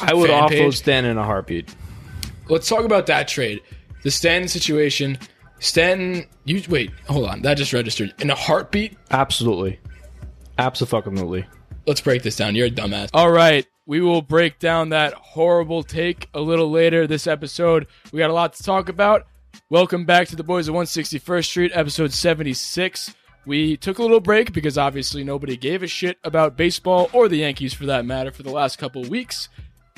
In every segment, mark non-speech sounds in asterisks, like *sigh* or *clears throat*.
I would Fan offload page. Stan in a heartbeat. Let's talk about that trade. The Stanton situation. Stanton, you wait, hold on. That just registered in a heartbeat. Absolutely. Absolutely. Let's break this down. You're a dumbass. All right. We will break down that horrible take a little later this episode. We got a lot to talk about. Welcome back to the Boys of 161st Street, episode 76. We took a little break because obviously nobody gave a shit about baseball or the Yankees for that matter for the last couple weeks.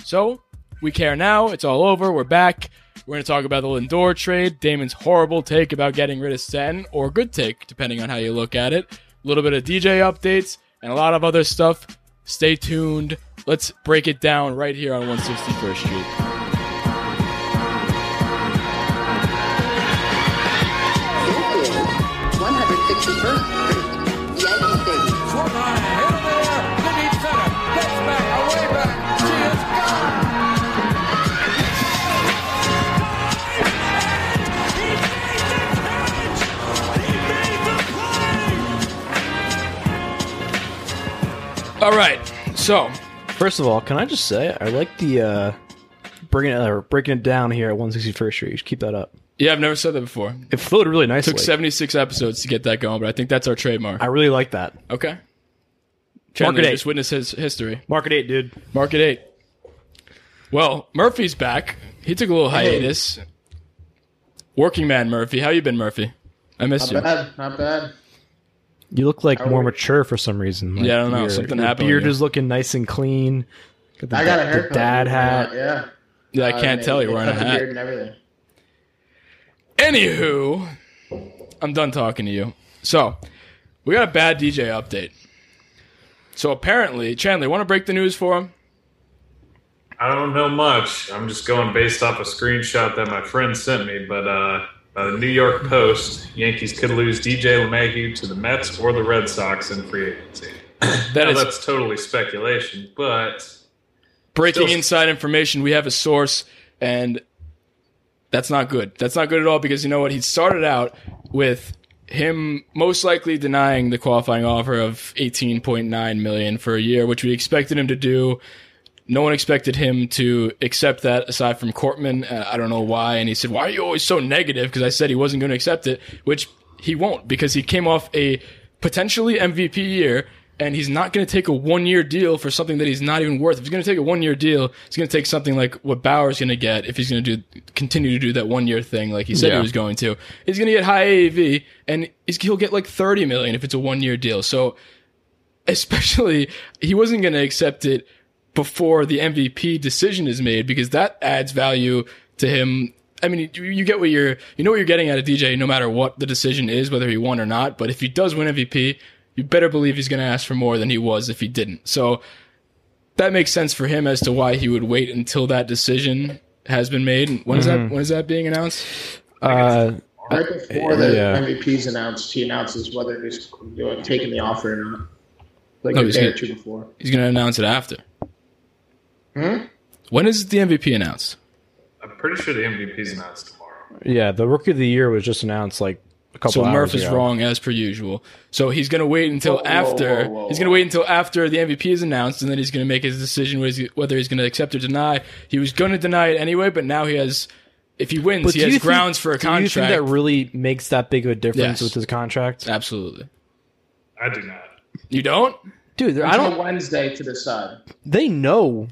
So we care now. It's all over. We're back. We're going to talk about the Lindor trade, Damon's horrible take about getting rid of Stanton, or good take, depending on how you look at it. A little bit of DJ updates and a lot of other stuff. Stay tuned. Let's break it down right here on 161st Street. 161st Street, All right. So, First of all, can I just say I like the uh bringing it or breaking it down here at 161st Street. You should keep that up. yeah, I've never said that before. It flowed really nicely. Took 76 episodes to get that going, but I think that's our trademark. I really like that. Okay. Chandler, eight. just witness his history. Market eight, dude. Market eight. Well, Murphy's back. He took a little hiatus. Working man Murphy. How you been, Murphy? I missed you. Not bad, not bad. You look like more mature for some reason. Like, Yeah, I don't know. your- Something your happened Beard with you. is looking nice and clean. Got the, I got a the haircut. dad hat. Yeah. Yeah, I Uh, can't they- tell you're wearing a *laughs* hat. beard and everything. Anywho, I'm done talking to you. So, we got a bad DJ update. So apparently, Chandler, want to break the news for him? I don't know much. I'm just going based off a screenshot that my friend sent me. But uh, by the New York Post, Yankees could lose DJ LeMahieu to the Mets or the Red Sox in free agency. *clears throat* That is that's totally speculation, but breaking still- inside information. We have a source, and that's not good. That's not good at all because you know what? He started out with him most likely denying the qualifying offer of 18.9 million for a year, which we expected him to do. No one expected him to accept that aside from Cortman. Uh, I don't know why. And he said, Why are you always so negative? Because I said he wasn't going to accept it, which he won't because he came off a potentially MVP year and he's not going to take a one year deal for something that he's not even worth. If he's going to take a one year deal, he's going to take something like what Bauer's going to get if he's going to do continue to do that one year thing like he said he was going to. He's going to get high AAV and he's, he'll get like 30 million if it's a one year deal. So especially he wasn't going to accept it before the MVP decision is made because that adds value to him. I mean, you, you get what you're, you know what you're getting out of DJ no matter what the decision is, whether he won or not. But if he does win MVP, you better believe he's going to ask for more than he was if he didn't. So that makes sense for him as to why he would wait until that decision has been made. And when is that? When is that being announced? Uh, Right before the yeah. MVP's announced, he announces whether he's you know, taking the offer or not. Like No, a he's day gonna- two before. He's going to announce it after. Hmm? When is the MVP announced? I'm pretty sure the MVP's announced tomorrow. yeah, the rookie of the year was just announced like a couple So hours Murph is ago. wrong as per usual. So he's going to wait until Whoa, whoa, after whoa, whoa, he's going to wait until after the MVP is announced, and then he's going to make his decision whether he's- going to accept or deny. He was going to deny it anyway, but now he has. If he wins, But he has you think- grounds for a Do you think contract. that really makes that big of a difference Yes. with his contract? Absolutely. I do not. You don't? Dude, I Until don't. Wednesday to decide. They know.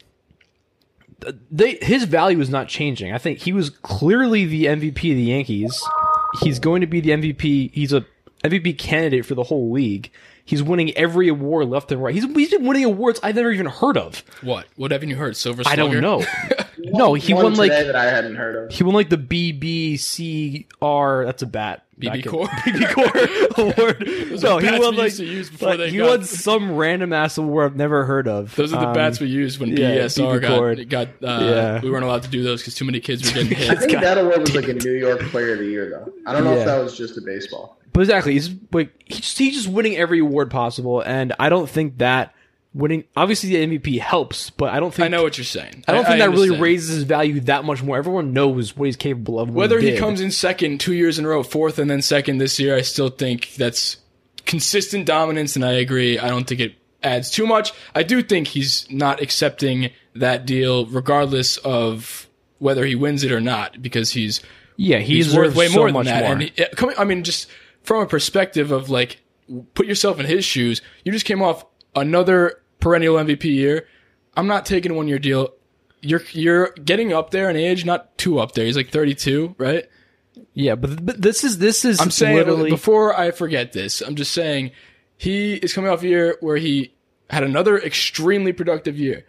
They his value is not changing. I think he was clearly the MVP of the Yankees. He's going to be the MVP. He's a MVP candidate for the whole league. He's winning every award left and right. He's, he's been winning awards I've never even heard of. What? What haven't you heard? Silver Slugger? I don't know. *laughs* No, he one won, like- that I hadn't heard of. He won like the BBCR. That's a bat. BB Core? BB Core award. no, he won like used to use before like, they he got- won *laughs* some random ass award I've never heard of. Those are the Um, bats we used when yeah, BSR BB Cord. got got. Uh, Yeah. We weren't allowed to do those because too many kids were getting *laughs* hit. I hit. think that award was like a New York Player of the Year, though. I don't know Yeah. if that was just a baseball. But exactly, he's like he's he's just winning every award possible, and I don't think that winning. Obviously, the MVP helps, but I don't think I know what you're saying. I don't think that really raises his value that much more. Everyone knows what he's capable of. Whether he did. comes in second two years in a row, fourth and then second this year, I still think that's consistent dominance, and I agree. I don't think it adds too much. I do think he's not accepting that deal, regardless of whether he wins it or not, because he's yeah, he he's worth way so more than much that. more. And he, coming, I mean, just from a perspective of like, put yourself in his shoes. You just came off another perennial MVP year. I'm not taking a one year deal. You're you're getting up there in age, not too up there. He's like 32, right? yeah, but, but this is this is I'm saying literally before I forget this, I'm just saying he is coming off a year where he had another extremely productive year.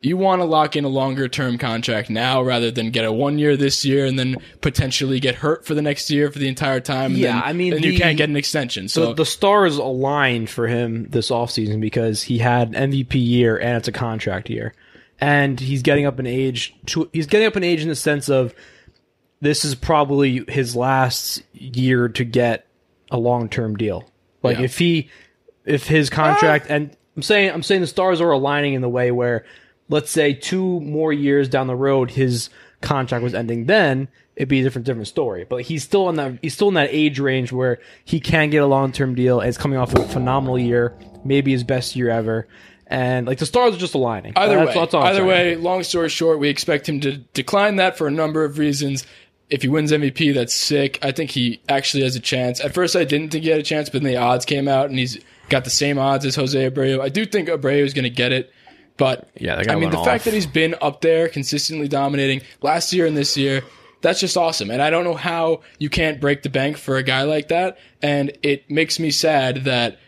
You want to lock in a longer term contract now rather than get a one year this year and then potentially get hurt for the next year for the entire time. And Yeah, then, I mean, and you can't get an extension. So the, the stars aligned for him this offseason because he had an MVP year and it's a contract year. And he's getting up in age to, he's getting up in age in the sense of this is probably his last year to get a long term deal. Like Yeah. if he if his contract ah! and I'm saying I'm saying the stars are aligning in the way where let's say two more years down the road his contract was ending then it'd be a different different story. But he's still in that he's still in that age range where he can get a long term deal and it's coming off a phenomenal year, maybe his best year ever. And like the stars are just aligning. Either That's- way, that's either way, long story short, we expect him to decline that for a number of reasons. If he wins MVP, that's sick. I think he actually has a chance. At first, I didn't think he had a chance, but then the odds came out, and he's got the same odds as Jose Abreu. I do think Abreu is going to get it, but Yeah, I mean, the off. fact that he's been up there consistently dominating last year and this year, that's just awesome. And I don't know how you can't break the bank for a guy like that. And it makes me sad that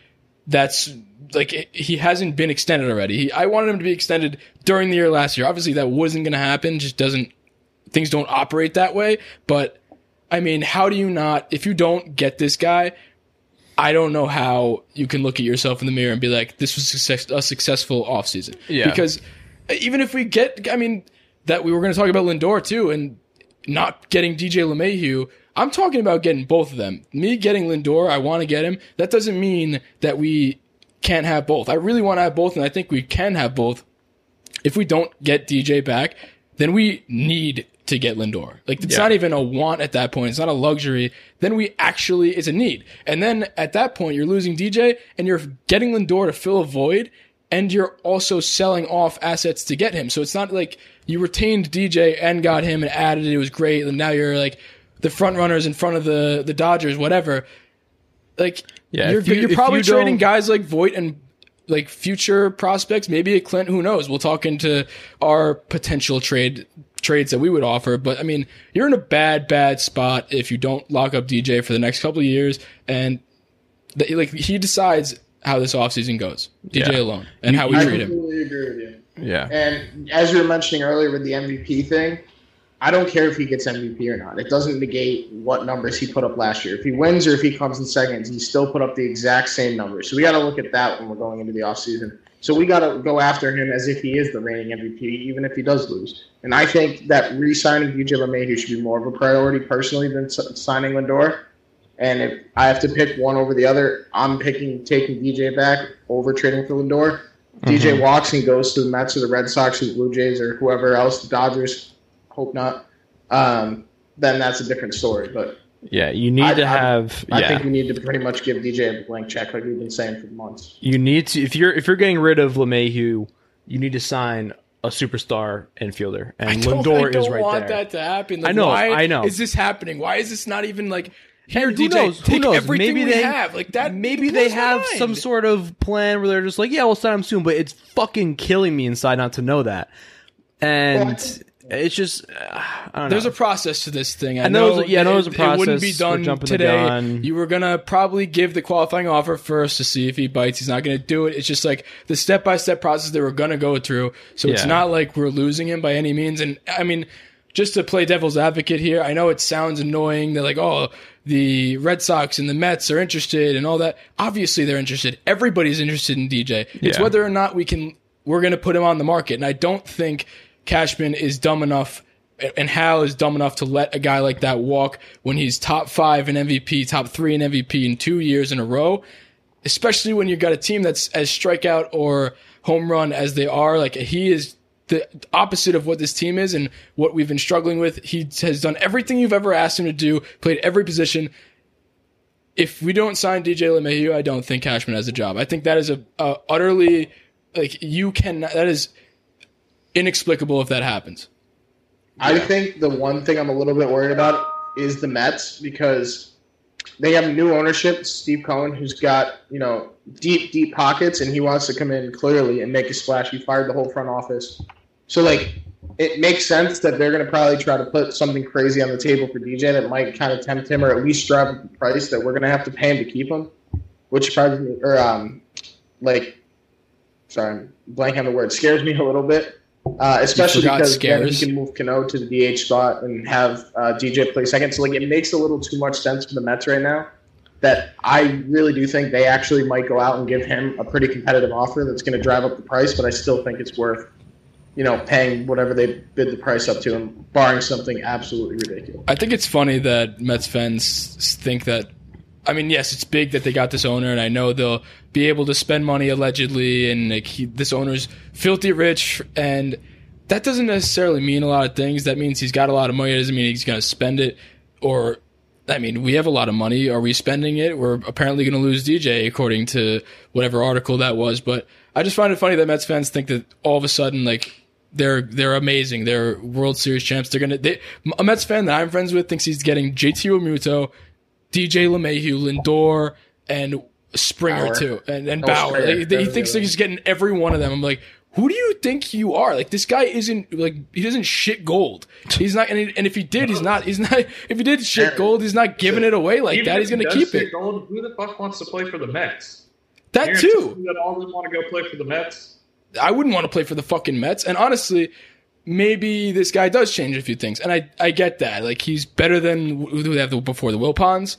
that's like it- he hasn't been extended already. He, I wanted him to be extended during the year last year. Obviously, that wasn't going to happen. Just doesn't things don't operate that way. But I mean, how do you not? If you don't get this guy, I don't know how you can look at yourself in the mirror and be like, "This was success, a successful offseason. Yeah. Because even if we get, I mean, that we were going to talk about Lindor too, and not getting DJ LeMahieu. I'm talking about getting both of them. Me getting Lindor, I want to get him. That doesn't mean that we can't have both. I really want to have both, and I think we can have both. If we don't get DJ back, then we need to get Lindor. Like it's not even a want at that point. It's not a luxury. Then we actually it's a need. And then at that point you're losing DJ and you're getting Lindor to fill a void and you're also selling off assets to get him. So it's not like you retained DJ and got him and added it. It was great. And now you're like the front runners in front of the the Dodgers, whatever. Like Yeah, you're, you- you're probably you trading guys like Voit and like future prospects, maybe a Clint, who knows? We'll talk into our potential trade trades that we would offer. But I mean, you're in a bad, bad spot if you don't lock up DJ for the next couple of years and that like he decides how this offseason goes. DJ Yeah. alone and how we I treat him. completely agree with you. Yeah. And as you were mentioning earlier with the MVP thing, I don't care if he gets MVP or not. It doesn't negate what numbers he put up last year. If he wins or if he comes in seconds, he still put up the exact same numbers. So we got to look at that when we're going into the offseason. So we got to go after him as if he is the reigning MVP, even if he does lose. And I think that re-signing DJ LeMahieu should be more of a priority personally than signing Lindor. And if I have to pick one over the other, I'm picking taking DJ back over trading for Lindor. DJ walks and goes to the Mets or the Red Sox or the Blue Jays or whoever else, the Dodgers. Hope not. Um, then that's a different story. But Yeah, you need I- to I- have. I yeah, think we need to pretty much give DJ a blank check, like we've been saying for months. you need to. If you're if you're getting rid of LeMahieu, you need to sign a superstar infielder, and I don't, Lindor I don't is right want there. that to happen. Like, I know, Why I know. Is this happening? Why is this not even like here, And who DJ? knows? Who knows? everything maybe we they have. Like that. Maybe they have mind. some sort of plan where they're just like, yeah, we'll sign him soon. But it's fucking killing me inside not to know that. And It's just uh, I don't know. There's a process to this thing. I, I know it's- yeah, I know it, it's a It wouldn't be done today. You were gonna probably give the qualifying offer first to see if he bites. He's not gonna do it. It's just like the step by step process that we're gonna go through. So it's not like we're losing him by any means. And I mean, just to play devil's advocate here, I know it sounds annoying. They're like, oh, the Red Sox and the Mets are interested and all that. Obviously, they're interested. Everybody's interested in DJ. It's Yeah. whether or not we can. We're gonna put him on the market, and I don't think Cashman is dumb enough and Hal is dumb enough to let a guy like that walk when he's top five in MVP, top three in MVP in two years in a row, especially when you've got a team that's as strikeout or home run as they are. Like he is the opposite of what this team is and what we've been struggling with. He has done everything you've ever asked him to do, played every position. If we don't sign DJ LeMahieu, I don't think Cashman has a job. I think that is a, a utterly like you can that is inexplicable if that happens. I think the one thing I'm a little bit worried about is the Mets because they have new ownership, Steve Cohen, who's got you know deep, deep pockets, and he wants to come in clearly and make a splash. He fired the whole front office, so like it makes sense that they're going to probably try to put something crazy on the table for DJ that might kind of tempt him, or at least drive up the price that we're going to have to pay him to keep him, which probably or um like sorry, I'm blank on the word scares me a little bit. Uh, especially because then he can move Cano to the DH spot and have uh, DJ play second. So like it makes a little too much sense for the Mets right now. That I really do think they actually might go out and give him a pretty competitive offer that's going to drive up the price. But I still think it's worth, you know, paying whatever they bid the price up to him, barring something absolutely ridiculous. I think it's funny that Mets fans think that. I mean, yes, it's big that they got this owner, and I know they'll be able to spend money allegedly, and like he, this owner's filthy rich, and that doesn't necessarily mean a lot of things. That means he's got a lot of money. It doesn't mean he's going to spend it, or I mean, we have a lot of money. Are we spending it? We're apparently going to lose DJ, according to whatever article that was. But I just find it funny that Mets fans think that all of a sudden, like they're they're amazing. They're World Series champs. They're gonna. They, a Mets fan that I'm friends with thinks he's getting JT Realmuto, DJ LeMahieu, Lindor, and Springer Bauer. too, and and Oh, Bauer. Like, he That thinks the that he's getting every one of them. I'm like. Who do you think you are? Like this guy isn't like he doesn't shit gold. He's not, and, he- and if he did, he's not. He's not. If he did shit gold, he's not giving it away like Even that. He's gonna he keep it. Gold, who the fuck wants to play for the Mets? That Aaron too. Judge, That all of them want to go play for the Mets. I wouldn't want to play for the fucking Mets. And honestly, maybe this guy does change a few things. And I, I get that. Like he's better than who do they have the- before the Wilpons.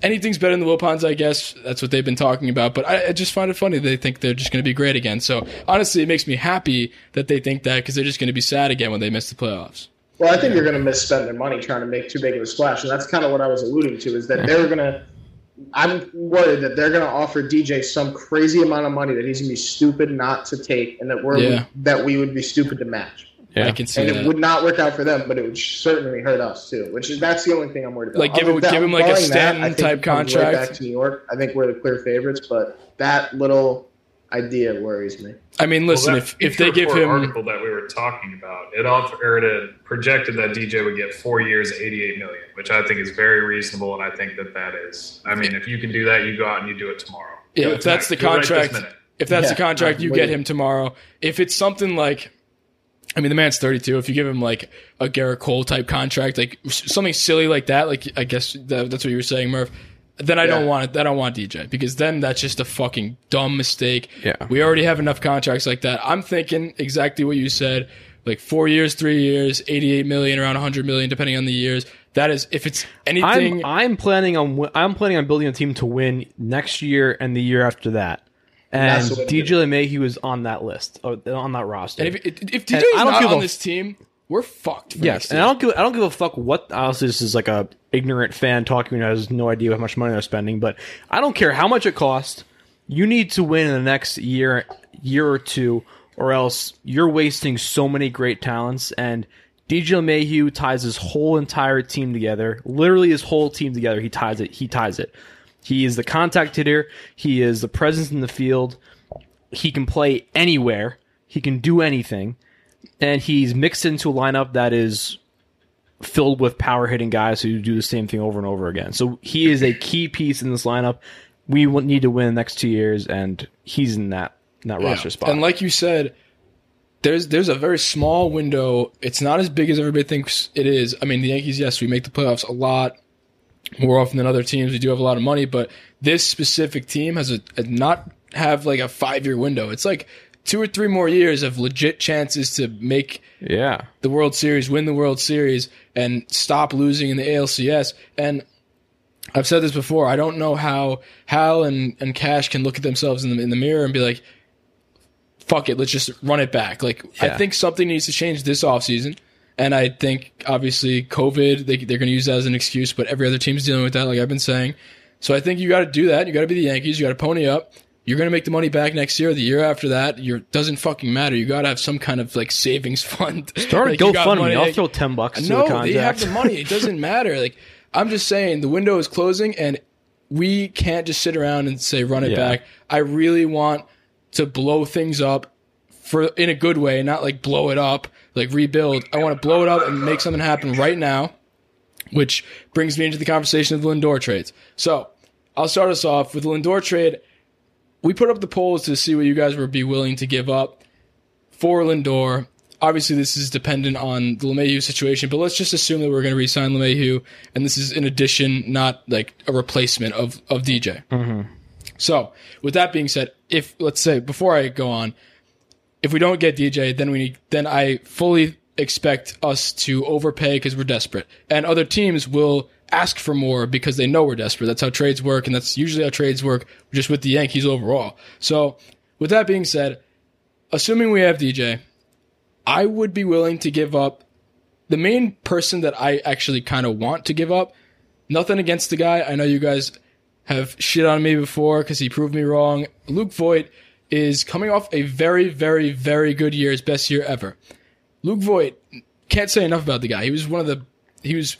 Anything's better than the Wilpons, I guess. That's what they've been talking about. But I, I just find it funny they think they're just going to be great again. So honestly, it makes me happy that they think that because they're just going to be sad again when they miss the playoffs. Well, I think you're going to misspend their money trying to make too big of a splash, and that's kind of what I was alluding to. Is that they're going to. I'm worried that they're going to offer DJ some crazy amount of money that he's going to be stupid not to take, and that we're Yeah. that we would be stupid to match. I can see And that. it would not work out for them, but it would certainly hurt us too. Which is that's the only thing I'm worried about. Like, give Other him- give him, like, a barring Stanton I think type contract. Right back to New York. I think we're the clear favorites, but that little idea worries me. I mean, listen, Well, if, if they give Report him. article that we were talking about, it offered or it projected that DJ would get four years, eighty-eight million, which I think is very reasonable, and I think that that is. I mean, if you can do that, you go out and you do it tomorrow. Yeah, it if that's the. Do it right contract, if that's Yeah, the contract, you I'm get him tomorrow. If it's something like, I mean, the man's 32. If you give him like a Gerrit Cole type contract, like something silly like that, like I guess that, that's what you were saying, Murph. Then I don't want it. I don't want DJ because then that's just a fucking dumb mistake. Yeah. we already have enough contracts like that. I'm thinking exactly what you said. Like four years, three years, 88 million, around 100 million, depending on the years. That is, if it's anything, I'm I'm planning on I'm planning on building a team to win next year and the year after that. And That's what it DJ LeMahieu was on that list, uh, on that roster. and if, if, DJ's I don't not give on a- this team, we're fucked. For Yes, next and. I don't give I don't give a fuck what. Honestly, this is like a ignorant fan talking who has no idea how much money they're spending. But I don't care how much it costs. You need to win in the next year, year or two, or else you're wasting so many great talents. And DJ Mayhew ties his whole entire team together. Literally, his whole team together. He ties it. He ties it. He is the contact hitter. He is the presence in the field. He can play anywhere. He can do anything and he's mixed into a lineup that is filled with power hitting guys who do the same thing over and over again. So he is a key piece in this lineup. We need to win the next two years, and he's in that in that roster spot. And like you said, there's there's a very small window. It's not as big as everybody thinks it is. I mean, the Yankees, yes, we make the playoffs a lot more often than other teams. We do have a lot of money, but this specific team has a, a not have like a five year window. It's like two or three more years of legit chances to make Yeah. the World Series, win the World Series, and stop losing in the ALCS. And I've said this before. I don't know how Hal and, and Cash can look at themselves in the in the mirror and be like, "Fuck it, let's just run it back." Like I think something needs to change this offseason. And I think obviously COVID, they, they're going to use that as an excuse, but every other team's dealing with that, like I've been saying. So I think you got to do that. You got to be the Yankees. You got to pony up. You're going to make the money back next year. The year after that, you doesn't fucking matter. You got to have some kind of like savings *laughs* fund. Start a Like, you GoFundMe. I'll like- throw ten bucks to no, the they have the money. It doesn't *laughs* matter. Like I'm just saying, the window is closing, and we can't just sit around and say run it Yeah. back. I really want to blow things up for in a good way, not like blow it up, like rebuild. I want to blow it up and make something happen right now, which brings me into the conversation of the Lindor trades. So I'll start us off with the Lindor trade. We put up the polls to see what you guys would be willing to give up for Lindor. Obviously, this is dependent on the LeMahieu situation, but let's just assume that we're going to re-sign LeMahieu, and this is in addition, not like a replacement of of DJ. Mm-hmm. So, with that being said, if let's say before I go on, if we don't get DJ, then we then I fully expect us to overpay because we're desperate, and other teams will ask for more because they know we're desperate. That's how trades work, and that's usually how trades work, just with the Yankees overall. So, with that being said, assuming we have DJ, I would be willing to give up the main person that I actually kind of want to give up. Nothing against the guy. I know you guys have shit on me before because he proved me wrong. Luke Voit is coming off a very, very, very good year, his best year ever. Luke Voit can't say enough about the guy. He was one of the he was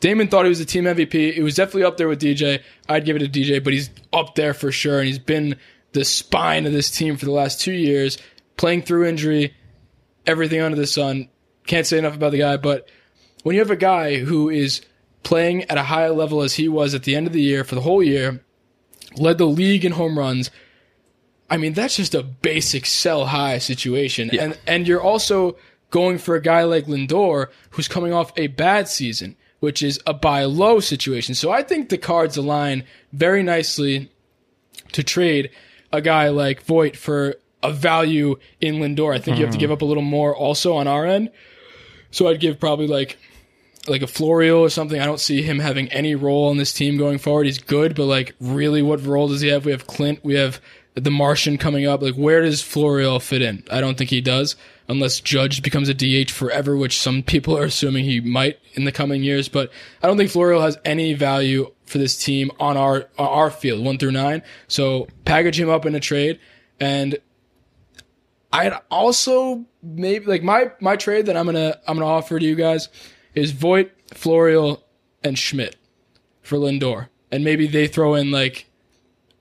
Damon thought he was the team MVP. It was definitely up there with DJ. I'd give it to DJ, but he's up there for sure, and he's been the spine of this team for the last two years, playing through injury, everything under the sun. Can't say enough about the guy, but when you have a guy who is playing at a high level as he was at the end of the year for the whole year, led the league in home runs. I mean, that's just a basic sell high situation. And and you're also going for a guy like Lindor who's coming off a bad season, which is a buy low situation. So I think the cards align very nicely to trade a guy like Voit for a value in Lindor. I think you have to hmm. give up a little more also on our end. So I'd give probably like like a Florial or something. I don't see him having any role in this team going forward. He's good, but like really what role does he have? We have Clint, we have the Martian coming up. Like where does Florial fit in? I don't think he does unless Judge becomes a DH forever, which some people are assuming he might in the coming years, but I don't think Florial has any value for this team on our on our field, 1 through 9. So package him up in a trade and I'd also maybe like my my trade that I'm gonna I'm gonna offer to you guys is Voit, Florial, and Schmidt for Lindor, and maybe they throw in like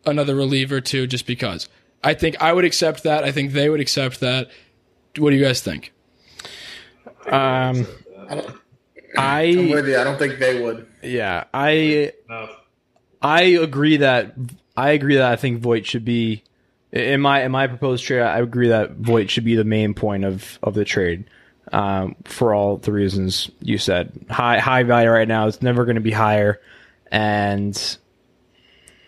another reliever too, just because. I think I would accept that. I think they would accept that. What do you guys think? Um, I'm I with you. I don't think they would. yeah, I No. I agree that I agree that I think Voit should be in my in my proposed trade. I agree that Voit should be the main point of of the trade. Um, for all the reasons you said, high high value right now. It's never going to be higher, and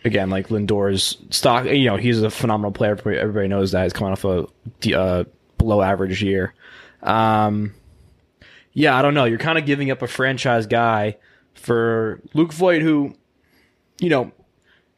again, like Lindor's stock, you know, he's a phenomenal player. Everybody, knows that. He's coming off a uh, below average year. Um, yeah, I don't know. You're kind of giving up a franchise guy for Luke Voit, who, you know,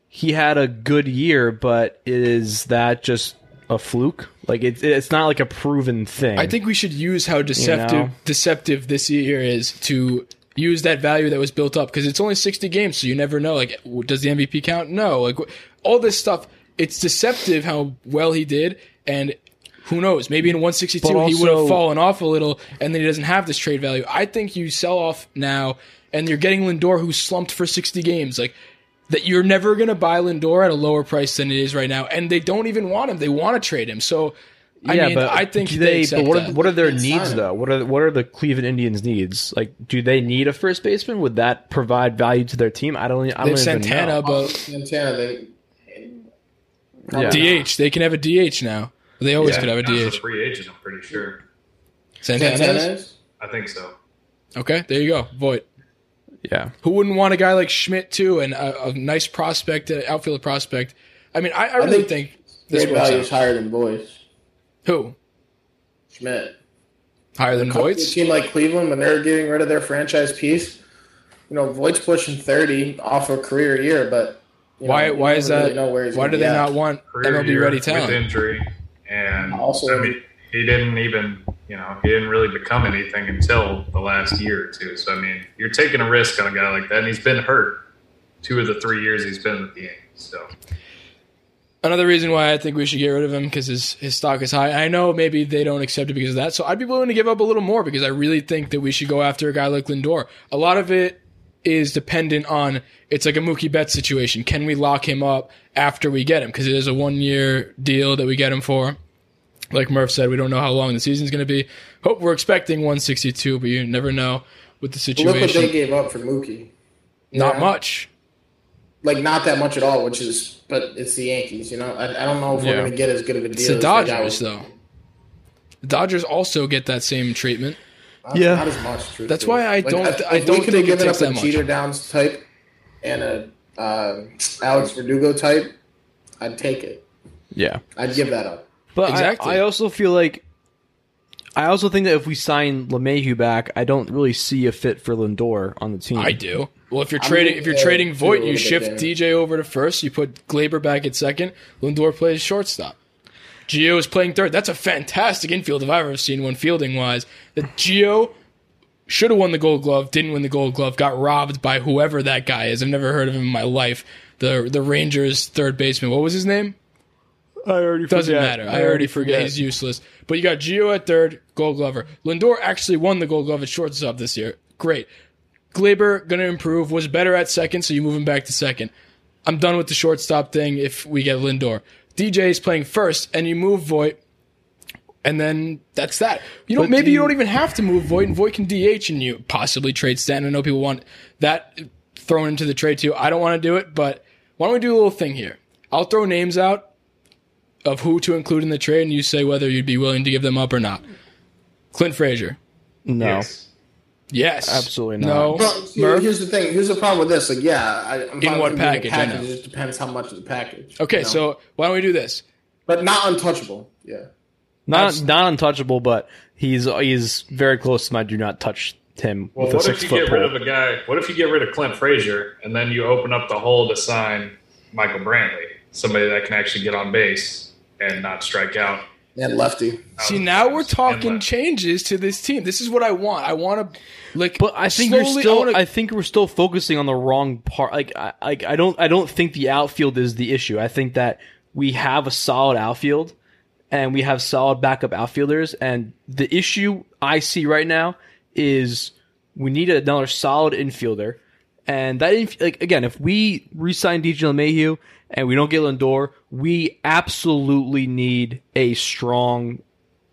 he had a good year, but is that just a fluke? Like it's it's not like a proven thing. I think we should use how deceptive know? deceptive this year is to use that value that was built up because it's only 60 games, so you never know. Like, does the MVP count? No. Like, all this stuff, it's deceptive how well he did, and who knows? Maybe in 162 But he would have fallen off a little, and then he doesn't have this trade value. I think you sell off now, and you're getting Lindor who slumped for 60 games. Like, that you're never going to buy Lindor at a lower price than it is right now, and they don't even want him. They want to trade him. So, I yeah, mean, but I think do they, they. but what are, what are their Can't needs though? What are what are the Cleveland Indians needs? Like, do they need a first baseman? Would that provide value to their team? I don't. I They don't have even Santana, know. but Santana, they, Yeah. DH. They can have a DH now. They always could have a That's DH. free agent, I'm pretty sure. Santana. Santana's? I think so. Okay, there you go. Voit. Yeah. Who wouldn't want a guy like Schmidt too, and a, a nice prospect, uh, outfield prospect? I mean, I, I really think, think this Trade works value is higher than Boyce. Who Schmidt. higher than A Voit's? team like Cleveland, when they're getting rid of their franchise piece, you know, Voit's pushing 30 off a career year, but you Why? know, Why is never that? really know where he's why do they at. not want Career MLB year ready with talent? injury, and Also- I mean, he didn't even, you know, he didn't really become anything until the last year or two. So I mean, you're taking a risk on a guy like that, and he's been hurt two of the three years he's been with the Yankees. So Another reason why I think we should get rid of him because his his stock is high. I know maybe they don't accept it because of that, so I'd be willing to give up a little more because I really think that we should go after a guy like Lindor. A lot of it is dependent on it's like a Mookie Betts situation. Can we lock him up after we get him? Because it is a one year deal that we get him for. Like Murph said, we don't know how long the season's going to be. Hope we're expecting 162, but you never know with the Look what they situation. gave up for Mookie. Not Yeah. much. Like, not that much at all, which is, but it's the Yankees, you know? I, I don't know if Yeah. we're going to get as good of a deal It's the as Dodgers, with- though. The Dodgers also get that same treatment. Not, Yeah. Not as much, truthfully. That's why I don't- if- I if don't we could think have it takes up that a much. Jeter Downs type and a uh, Alex Verdugo type, I'd take it. Yeah. I'd give that up. But I- I, also feel like I also think that if we sign LeMahieu back, I don't really see a fit for Lindor on the team. I do. Well, if you're I'm trading, gonna if you're trading to a Voit, you shift. DJ over to first. You put Gleyber back at second. Lindor plays shortstop. Gio is playing third. That's a fantastic infield if I've ever seen one fielding wise. The Gio should have won the Gold Glove, didn't win the Gold Glove, got robbed by whoever that guy is. I've never heard of him in my life. The the Rangers third baseman. What was his name? I already Doesn't matter. I already forget. He's useless. But you got Gio at third, Gold Glover. Lindor actually won the Gold Glove at shortstop this year. Great. Gleyber gonna improve. Was better at second, so you move him back to second. I'm done with the shortstop thing. If we get Lindor, DJ is playing first, and you move Voit, and then that's that. You know, maybe do you, you- don't even have to move Voit, and Voit can DH, and you possibly trade Stanton. I know people want that thrown into the trade too. I don't want to do it, but why don't we do a little thing here? I'll throw names out of who to include in the trade, and you say whether you'd be willing to give them up or not. Clint Frazier. No. yes, Yes. Absolutely not. No. Well, see, here's the thing. Here's the problem with this. Like, yeah, I, I'm fine what with package? being know. package. It just depends how much of the package. Okay, you know? so why don't we do this? but not untouchable. Yeah. Not Abs- not untouchable, but he's he's very close to my do not touch him Well, with a what if six you foot get rid of a guy? What if you get rid of Clint Frazier and then you open up the hole to sign Michael Brantley, somebody that can actually get on base and not strike out? And lefty. See, now we're talking changes to this team. This is what I want. I want to, like, But I think slowly, you're still. I wanna- I think we're still focusing on the wrong part. Like, I, like I don't. I don't think the outfield is the issue. I think that we have a solid outfield, and we have solid backup outfielders. And the issue I see right now is we need another solid infielder. And that, like, again, if we re-sign DJ LeMahieu and we don't get Lindor, we absolutely need a strong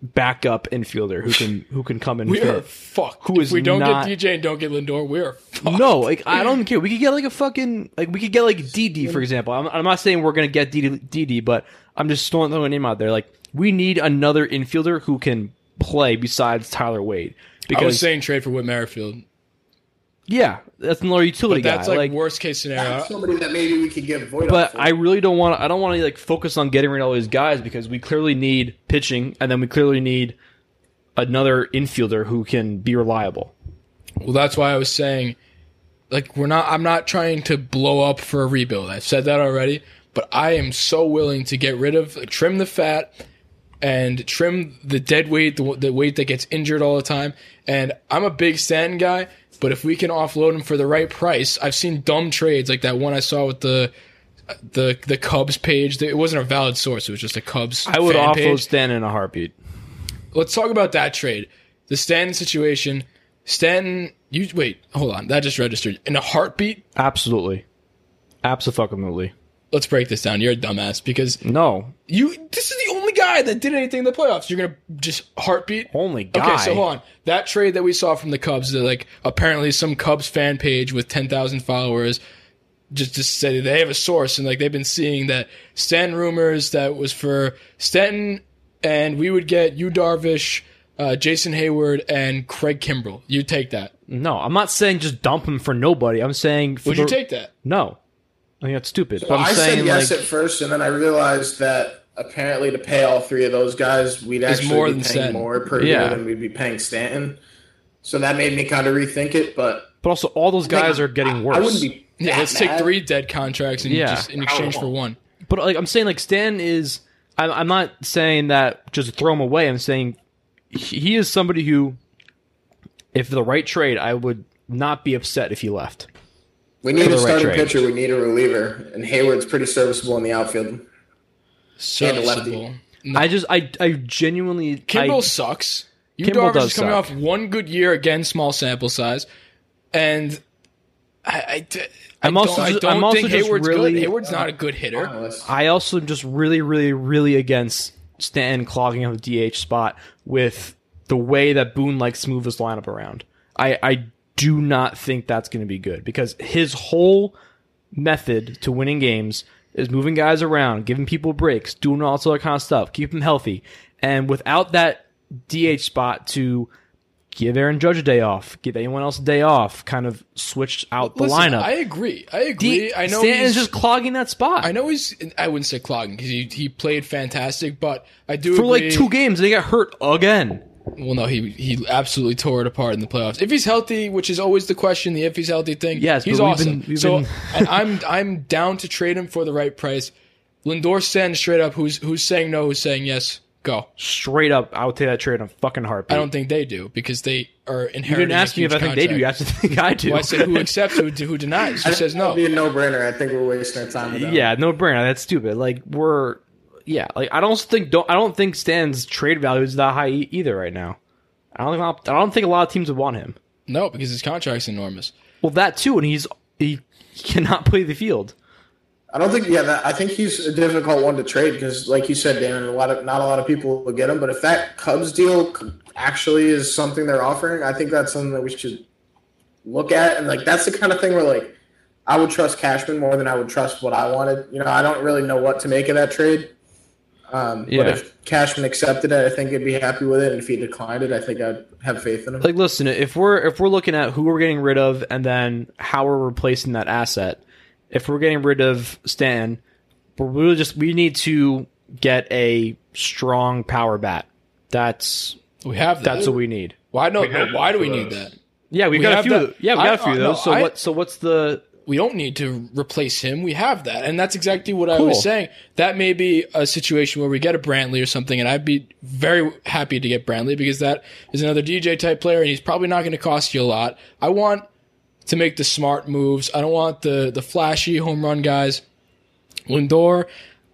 backup infielder who can who can come in. we fit. are fucked. Who if we don't not- get DJ and don't get Lindor, we are fucked. No, like I don't care. We could get like a fucking like we could get like Didi for example. I'm, I'm not saying we're gonna get Didi, Didi, but I'm just throwing, throwing a name out there. Like we need another infielder who can play besides Tyler Wade. I was Because saying trade for Whit Merrifield, yeah, that's another utility but that's guy. like, Like, worst case scenario. Somebody that maybe we could give Void but. I really don't want. I don't want to like focus on getting rid of all these guys because we clearly need pitching, and then we clearly need another infielder who can be reliable. Well, that's why I was saying, like, we're not. I'm not trying to blow up for a rebuild. I've said that already, but I am so willing to get rid of, like, trim the fat, and trim the dead weight, the, the weight that gets injured all the time. And I'm a big Stanton guy, but if we can offload him for the right price, I've seen dumb trades like that one I saw with the. The the Cubs page. It wasn't a valid source. It was just a Cubs. I would offload page Stan in a heartbeat. let's talk about that trade. The Stanton situation. Stanton, you wait, hold on. That just registered in a heartbeat. Absolutely, absolutely. Let's break this down. You're a dumbass because No, you. This is the only guy that did anything in the playoffs. You're gonna just heartbeat. only guy. Okay, so hold on. That trade that we saw from the Cubs, that like apparently some Cubs fan page with ten thousand followers just just said they have a source and like they've been seeing that Stanton rumors that was for Stanton and we would get Yu Darvish, uh, Jason Heyward, and Craig Kimbrel. You take that. No, I'm not saying just dump him for nobody. I'm saying for Would you take that? No, I think that's stupid. but I'm I saying said yes like at first, and then I realized that apparently to pay all three of those guys, we'd actually more be than paying Stanton. more per Yeah. year than we'd be paying Stanton. So that made me kind of rethink it. But but also all those guys are getting worse. I wouldn't be. Yeah, let's take three dead contracts and Yeah. just in exchange for one. But like I'm saying, like Stan is. I'm, I'm not saying that just throw him away. I'm saying he he is somebody who, if the right trade, I would not be upset if he left. We need a the right starting pitcher. We need a reliever, and Heyward's pretty serviceable in the outfield. Serviceable. No. I just I I genuinely Kimbrel I, sucks. You Kimbrel Darvish does is coming suck. off one good year again, small sample size, and I, I, d- I I'm also don't, I just- don't I'm also think just Heyward's really- good. Heyward's not a good hitter. Honest. I also am just really really really against Stanton clogging up the DH spot with the way that Boone likes to move his lineup around. I I do not think that's going to be good because his whole method to winning games is moving guys around, giving people breaks, doing all sort of kind of stuff, keep them healthy. And without that DH spot to give Aaron Judge a day off, give anyone else a day off, kind of switch out the Listen, lineup. I agree. I agree. D- I know Stanton's he's just clogging that spot. I know he's. I wouldn't say clogging because he he played fantastic, but I do For agree. like two games, they got hurt again. Well, no, he he absolutely tore it apart in the playoffs. If he's healthy, which is always the question, the if he's healthy thing. Yes, he's awesome. been- so been- *laughs* and I'm I'm down to trade him for the right price. Lindor stands straight up. Who's who's saying no? Who's saying yes? Go. Straight up, I would take that trade in a fucking heartbeat. I don't think they do because they are you inheriting. didn't ask a me if I think they do. You contract. have to think I do. Well, I said who accepts, who who denies, who says no. It'd be a no-brainer. I think we're wasting our time with that. yeah, no brainer. That's stupid. Like we're, yeah, like I don't think don't I don't think Stan's trade value is that high e- either right now. I don't think I don't think a lot of teams would want him. No, because his contract's enormous. Well, that too, and he's he cannot *laughs* play the field. I don't think. Yeah, that, I think he's a difficult one to trade because, like you said, Dan, a lot of not a lot of people will get him. But if that Cubs deal actually is something they're offering, I think that's something that we should look at. And like that's the kind of thing where like I would trust Cashman more than I would trust what I wanted. You know, I don't really know what to make of that trade. Um, Yeah. But if Cashman accepted it, I think he'd be happy with it. And if he declined it, I think I'd have faith in him. Like, listen, if we're if we're looking at who we're getting rid of and then how we're replacing that asset, if we're getting rid of Stan, we're really just we need to get a strong power bat. That's We have that. that's what we need. Why no? We Why do we need that? Yeah, we've We got a few. that- yeah, we got a I- few of no, those. So I- what? So what's the? We don't need to replace him. We have that. And that's exactly what I was saying. That may be a situation where we get a Brantley or something, and I'd be very happy to get Brantley because that is another DJ type player, and he's probably not going to cost you a lot. I want to make the smart moves. I don't want the, the flashy home run guys. Lindor,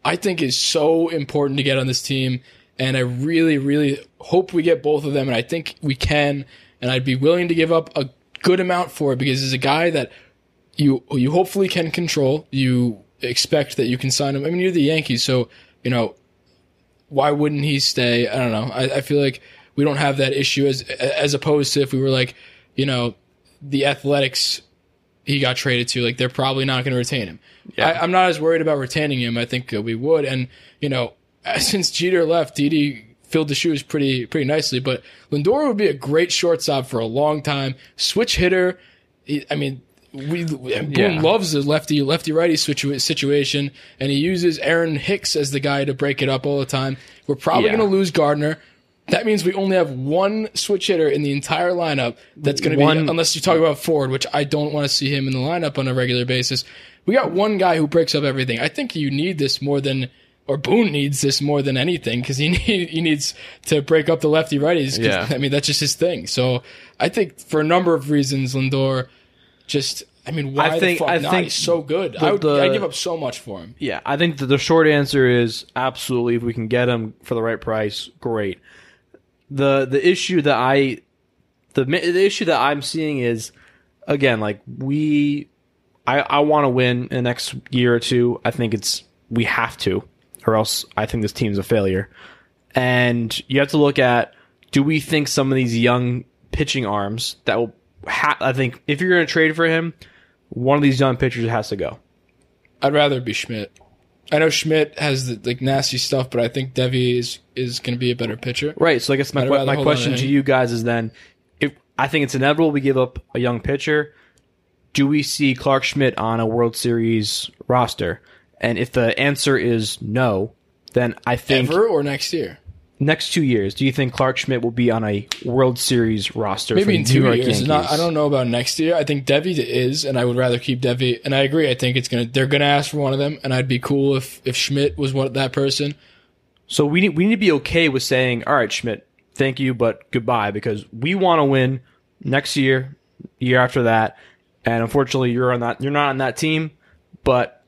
I think, is so important to get on this team, and I really, really hope we get both of them, and I think we can, and I'd be willing to give up a good amount for it because he's a guy that you you hopefully can control. You expect that you can sign him. I mean, you're the Yankees, so you know why wouldn't he stay? I don't know. I, I feel like we don't have that issue as as opposed to if we were like, you know, the Athletics he got traded to. Like they're probably not going to retain him. I, I'm not as worried about retaining him. I think uh, we would. And you know, *laughs* since Jeter left, Didi filled the shoes pretty pretty nicely. But Lindor would be a great shortstop for a long time. Switch hitter. He, I mean. We Boone Yeah. loves the lefty lefty righty situa- situation, and he uses Aaron Hicks as the guy to break it up all the time. We're probably Yeah. going to lose Gardner. That means we only have one switch hitter in the entire lineup that's going to be, unless you talk about Ford, which I don't want to see him in the lineup on a regular basis. We got one guy who breaks up everything. I think you need this more than, or Boone needs this more than anything because he *laughs* need, he needs to break up the lefty righties. Yeah. I mean that's just his thing. So I think for a number of reasons, Lindor just. I mean, why I think- the fuck I not? think He's so good. the- I would I'd give up so much for him. Yeah, I think that the short answer is absolutely. If we can get him for the right price, great. the The issue that I, the the issue that I'm seeing is, again, like we, I I want to win in the next year or two. I think it's we have to, or else I think this team's a failure. And you have to look at: Do we think some of these young pitching arms that will? Ha- I think if you're going to trade for him, one of these young pitchers has to go. I'd rather be Schmidt. I know Schmidt has the like nasty stuff, but I think Deivi is is going to be a better pitcher. Right. So I guess my I'd que- rather my question to to you guys is then, if I think it's inevitable we give up a young pitcher, do we see Clark Schmidt on a World Series roster? And if the answer is no, then I think Ever or next year? Next two years, do you think Clark Schmidt will be on a World Series roster? Maybe in two York years. Yankees? Not, I don't know about next year. I think Deivi is, and I would rather keep Deivi. And I agree. I think it's gonna they're gonna ask for one of them, and I'd be cool if if Schmidt was one that person. So we need we need to be okay with saying, all right, Schmidt, thank you, but goodbye, because we want to win next year, year after that, and unfortunately, you're on that you're not on that team, but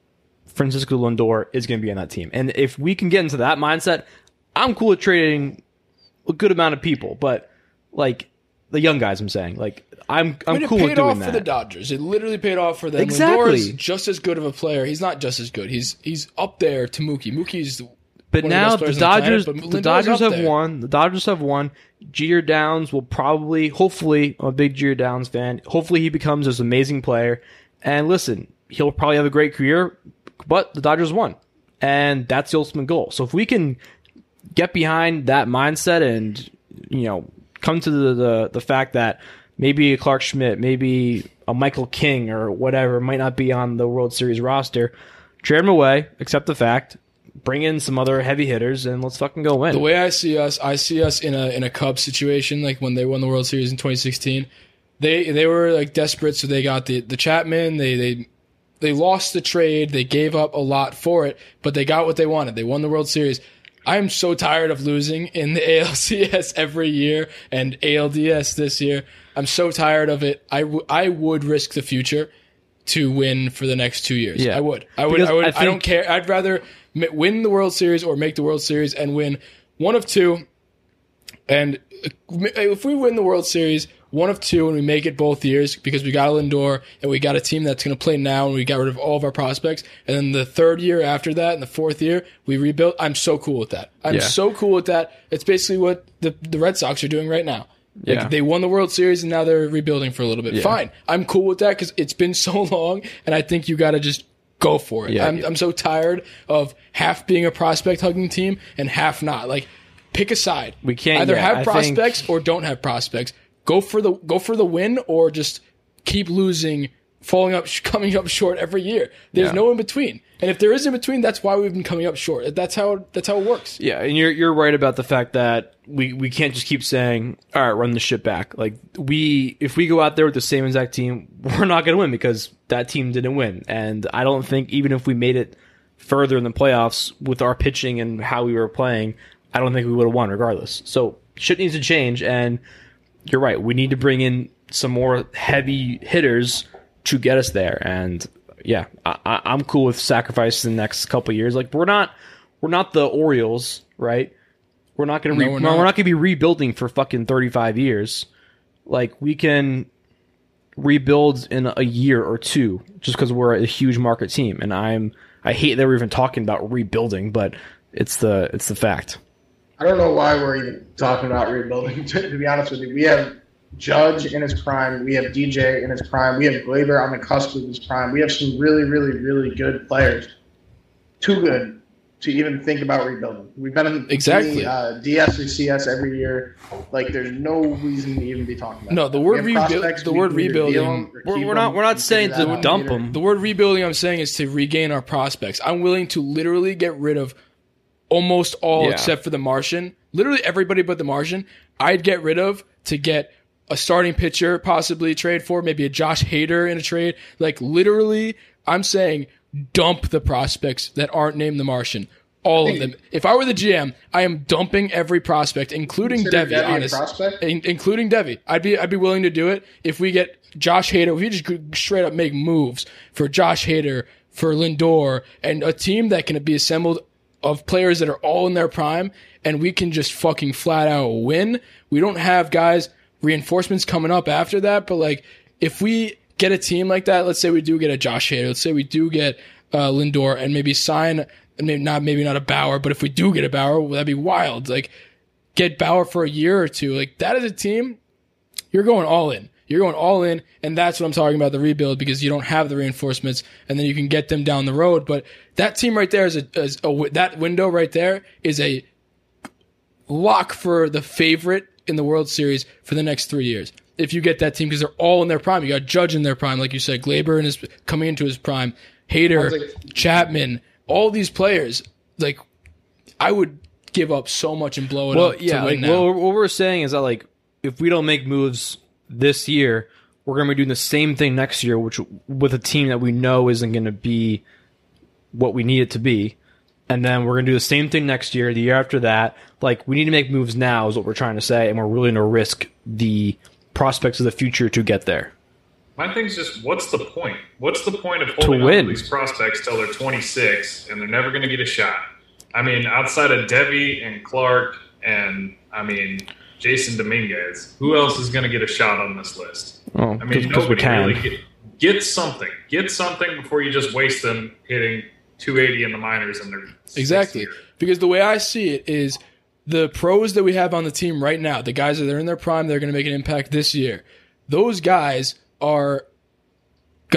Francisco Lindor is going to be on that team, and if we can get into that mindset, I'm cool with trading a good amount of people, but like the young guys, I'm saying, like I'm I'm I mean, cool it with paid doing off that. for the Dodgers. It literally paid off for them. Exactly. Lindor is just as good of a player. He's not just as good. He's he's up there to Mookie. Mookie's But one of the now best the the Dodgers, planet, the Dodgers have there. won. The Dodgers have won. Jeter Downs will probably, hopefully, I'm a big Jeter Downs fan. Hopefully, he becomes this amazing player. And listen, he'll probably have a great career. But the Dodgers won, and that's the ultimate goal. So if we can get behind that mindset and you know come to the the, the fact that maybe a Clarke Schmidt, maybe a Michael King or whatever might not be on the World Series roster, trade him away, accept the fact, bring in some other heavy hitters, and let's fucking go win. The way I see us, I see us in a in a Cubs situation, like when they won the World Series in 2016. They they were like desperate, so they got the the Chapman. They they they lost the trade. They gave up a lot for it, but they got what they wanted. They won the World Series. I am so tired of losing in the *laughs* ALCS every year and ALDS this year. I'm so tired of it. I, w- I would risk the future to win for the next two years. Yeah. I would. I would. Because I would. I I, don't care. I'd rather win the World Series or make the World Series and win one of two. And uh, if we win the World Series, one of two, and we make it both years because we got a Lindor and we got a team that's going to play now, and we got rid of all of our prospects, and then the third year after that, and the fourth year, we rebuild. I'm so cool with that. I'm Yeah. so cool with that. It's basically what the the Red Sox are doing right now. Like, Yeah. They won the World Series and now they're rebuilding for a little bit. Fine. I'm cool with that because it's been *laughs* so long, and I think you got to just go for it. Yeah. I'm, I'm so tired of half being a prospect hugging team and half not. Like, pick a side. We can't- either yeah, have I think- prospects or don't have prospects. Go for the go for the win or just keep losing, falling up, *laughs* coming up short every year. There's Yeah. no in between. And if there is in between, that's why we've been coming up short. That's how that's how it works. Yeah, and you're you're right about the fact that we we can't just keep saying, "All right, run the shit back." Like we, if we go out there with the same exact team, *laughs* we're not going to win because that team didn't win. And I don't think even if we made it further in the playoffs with our pitching and how we were playing, I don't think we would have won regardless. So shit needs to change. And you're right, we need to bring in some more heavy hitters to get us there. And yeah, I, I, I'm cool with sacrificing the next couple of years. Like we're not, we're not the Orioles, right? We're not going to, No, we're we're not, not. going to be rebuilding for fucking 35 years. Like we can rebuild in a year or two just because we're a huge market team. And I'm, I hate that we're even talking about rebuilding, but it's the, it's the fact. I don't know why we're even talking about rebuilding. *laughs* To, to be honest with you, we have Judge in his prime. We have DJ in his prime. We have Gleyber on the cusp of his prime. We have some really, really, really good players. Too good to even think about rebuilding. We've been in Exactly. the, uh, DS or CS every year. Like, there's no reason to even be talking about. No, it. the word We rebuild- the word can either deal rebuilding- We're, we're not, we're not saying to dump them. The word rebuilding I'm saying is to regain our prospects. I'm willing to literally get rid of almost all Yeah. except for the Martian. Literally everybody but the Martian. I'd get rid of to get a starting pitcher possibly trade for, maybe a Josh Hader in a trade. Like literally, I'm saying dump the prospects that aren't named the Martian. All of them. If I were the GM, I am dumping every prospect, including Consider Deivi. Deivi a in- including Deivi. I'd be I'd be willing to do it if we get Josh Hader. If we just could straight up make moves for Josh Hader, for Lindor, and a team that can be assembled of players that are all in their prime, and we can just fucking flat out win. We don't have guys reinforcements coming up after that, but like if we get a team like that, let's say we do get a Josh Hader, let's say we do get uh, Lindor, and maybe sign. Maybe not, maybe not a Bauer, but if we do get a Bauer, well, that'd be wild. Like, get Bauer for a year or two. Like that is a team, you're going all in. You're going all in, and that's what I'm talking about the rebuild because you don't have the reinforcements, and then you can get them down the road. But that team right there is a, is a that window right there is a lock for the favorite in the World Series for the next three years. If you get that team, because they're all in their prime, you got Judge in their prime, like you said, Gleyber in his coming into his prime, Hader, like- Chapman, all these players. Like, I would give up so much and blow it Well, up. yeah. to Like, now. well, what we're saying is that like if we don't make moves this year, we're going to be doing the same thing next year, which with a team that we know isn't going to be what we need it to be. And then we're going to do the same thing next year, the year after that. Like we need to make moves now is what we're trying to say, and we're willing to risk the prospects of the future to get there. My thing's just, what's the point? What's the point of holding on win. to these prospects till they're 26 and they're never going to get a shot? I mean, outside of Deivi and Clark and I mean Jasson Dominguez, who else is going to get a shot on this list? Oh, I mean, because we nobody can. really get, get something. Get something before you just waste them hitting 280 in the minors and they're Exactly. Because the way I see it is the pros that we have on the team right now, the guys that are in their prime, they're going to make an impact this year. Those guys are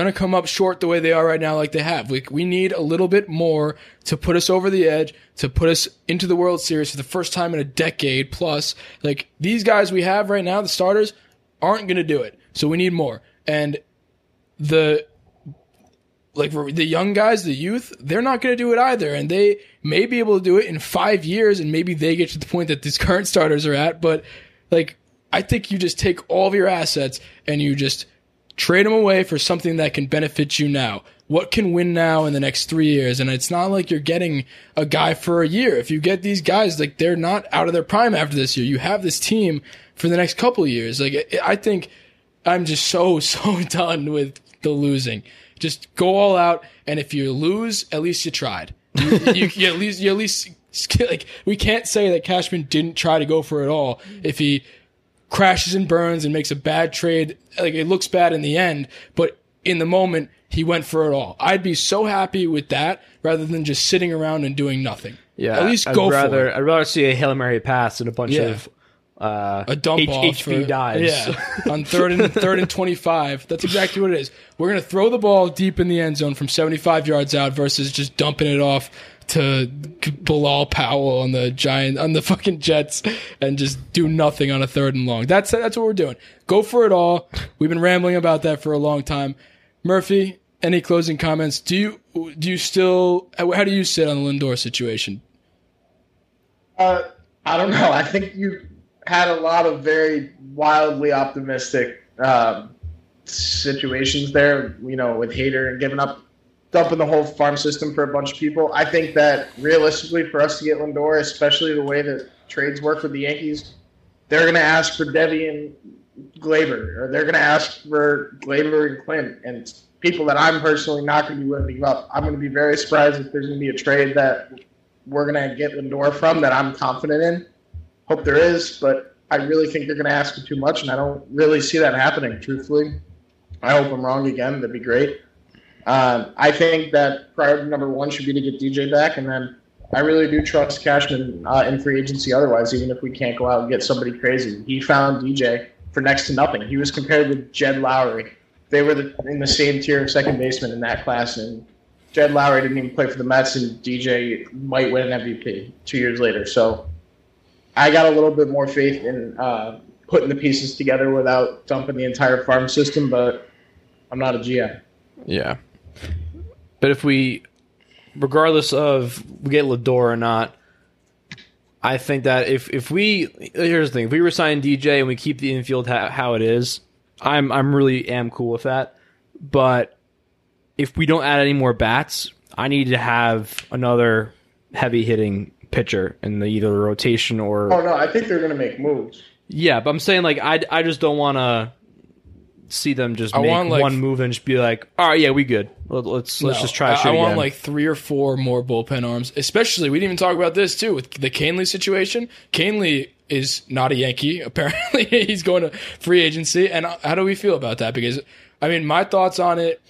to come up short the way they are right now, like they have. We, we need a little bit more to put us over the edge, to put us into the World Series for the first time in a decade plus. Like these guys we have right now, the starters, aren't to do it. So we need more. And the like the young guys, the youth, they're not going to do it either, and they may be able to do it in five years, and maybe they get to the point that these current starters are at. But like, I think you just take all of your assets and you just trade them away for something that can benefit you now. What can win now in the next three years? And it's not like you're getting a guy for a year. If you get these guys, like they're not out of their prime after this year. You have this team for the next couple years. Like I- I think I'm just so *laughs* so done with the losing. Just go all out, and if you lose, at least you tried. You, *laughs* you, you at least you at least *laughs* like we can't say that Cashman didn't try to go for it all. If he crashes and burns and makes a bad trade, like it looks bad in the end, but in the moment he went for it all. I'd be so happy with that rather than just sitting around and doing nothing. Yeah, at least I'd go rather, for it. I'd rather see a hail mary pass and a bunch Yeah. of uh, a dump H- off HB for, dives. Yeah, *laughs* on third and third and twenty five. That's exactly what it is. We're gonna throw the ball deep in the end zone from seventy five yards out versus just dumping it off to Bilal Powell on the giant on the fucking Jets and just do nothing on a third and long. That's that's what we're doing. Go for it all. We've been rambling about that for a long time. Murphy, any closing comments? Do you do you still how do you sit on the Lindor situation? Uh, I don't know. I think you had a lot of very wildly optimistic um, situations there. You know, with Hader and giving up, dumping the whole farm system for a bunch of people. I think that realistically, for us to get Lindor, especially the way that trades work with the Yankees, they're going to ask for Deivi and Gleyber, or they're going to ask for Gleyber and Clint, and people that I'm personally not going to be willing to give up. I'm going to be very surprised if there's going to be a trade that we're going to get Lindor from that I'm confident in. Hope there is, but I really think they're going to ask for too much, and I don't really see that happening, truthfully. I hope I'm wrong again. That'd be great. Um, I think that priority number one should be to get DJ back, and then I really do trust Cashman uh, in free agency otherwise, even if we can't go out and get somebody crazy. He found DJ for next to nothing. He was compared with Jed Lowrie. They were the, in the same tier of second baseman in that class, and Jed Lowrie didn't even play for the Mets, and DJ might win an MVP two years later. So I got a little bit more faith in uh, putting the pieces together without dumping the entire farm system, but I'm not a GM. Yeah. But if we, regardless of we get Lindor or not, I think that if if we here's the thing, if we resign DJ and we keep the infield ha- how it is, I'm I'm really am cool with that. But if we don't add any more bats, I need to have another heavy hitting pitcher in the either rotation or Oh no, I think they're going to make moves. yeah. But I'm saying like I I just don't want to see them just I make want, like- one move and just be like, all right, yeah, we good. Let- Let's let's No, just try. I, I want again. like three or four more bullpen arms. Especially, we didn't even talk about this too with the Kahnle situation. Kahnle is not a Yankee. *laughs* Apparently, he's going to free agency. And how do we feel about that? Because I mean, my thoughts on it.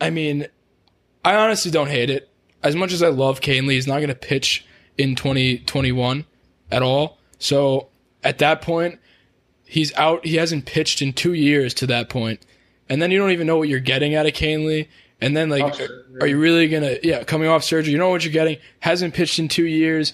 I mean, I honestly don't hate it. As much as I love Kahnle, he's not going to pitch in 2021 at all. So at that point, he's out. He hasn't pitched in two years to that point, and then you don't even know what you're getting out of Kahnle. And then like, Off are, you really gonna? Yeah, coming off surgery, you know what you're getting. Hasn't pitched in two years.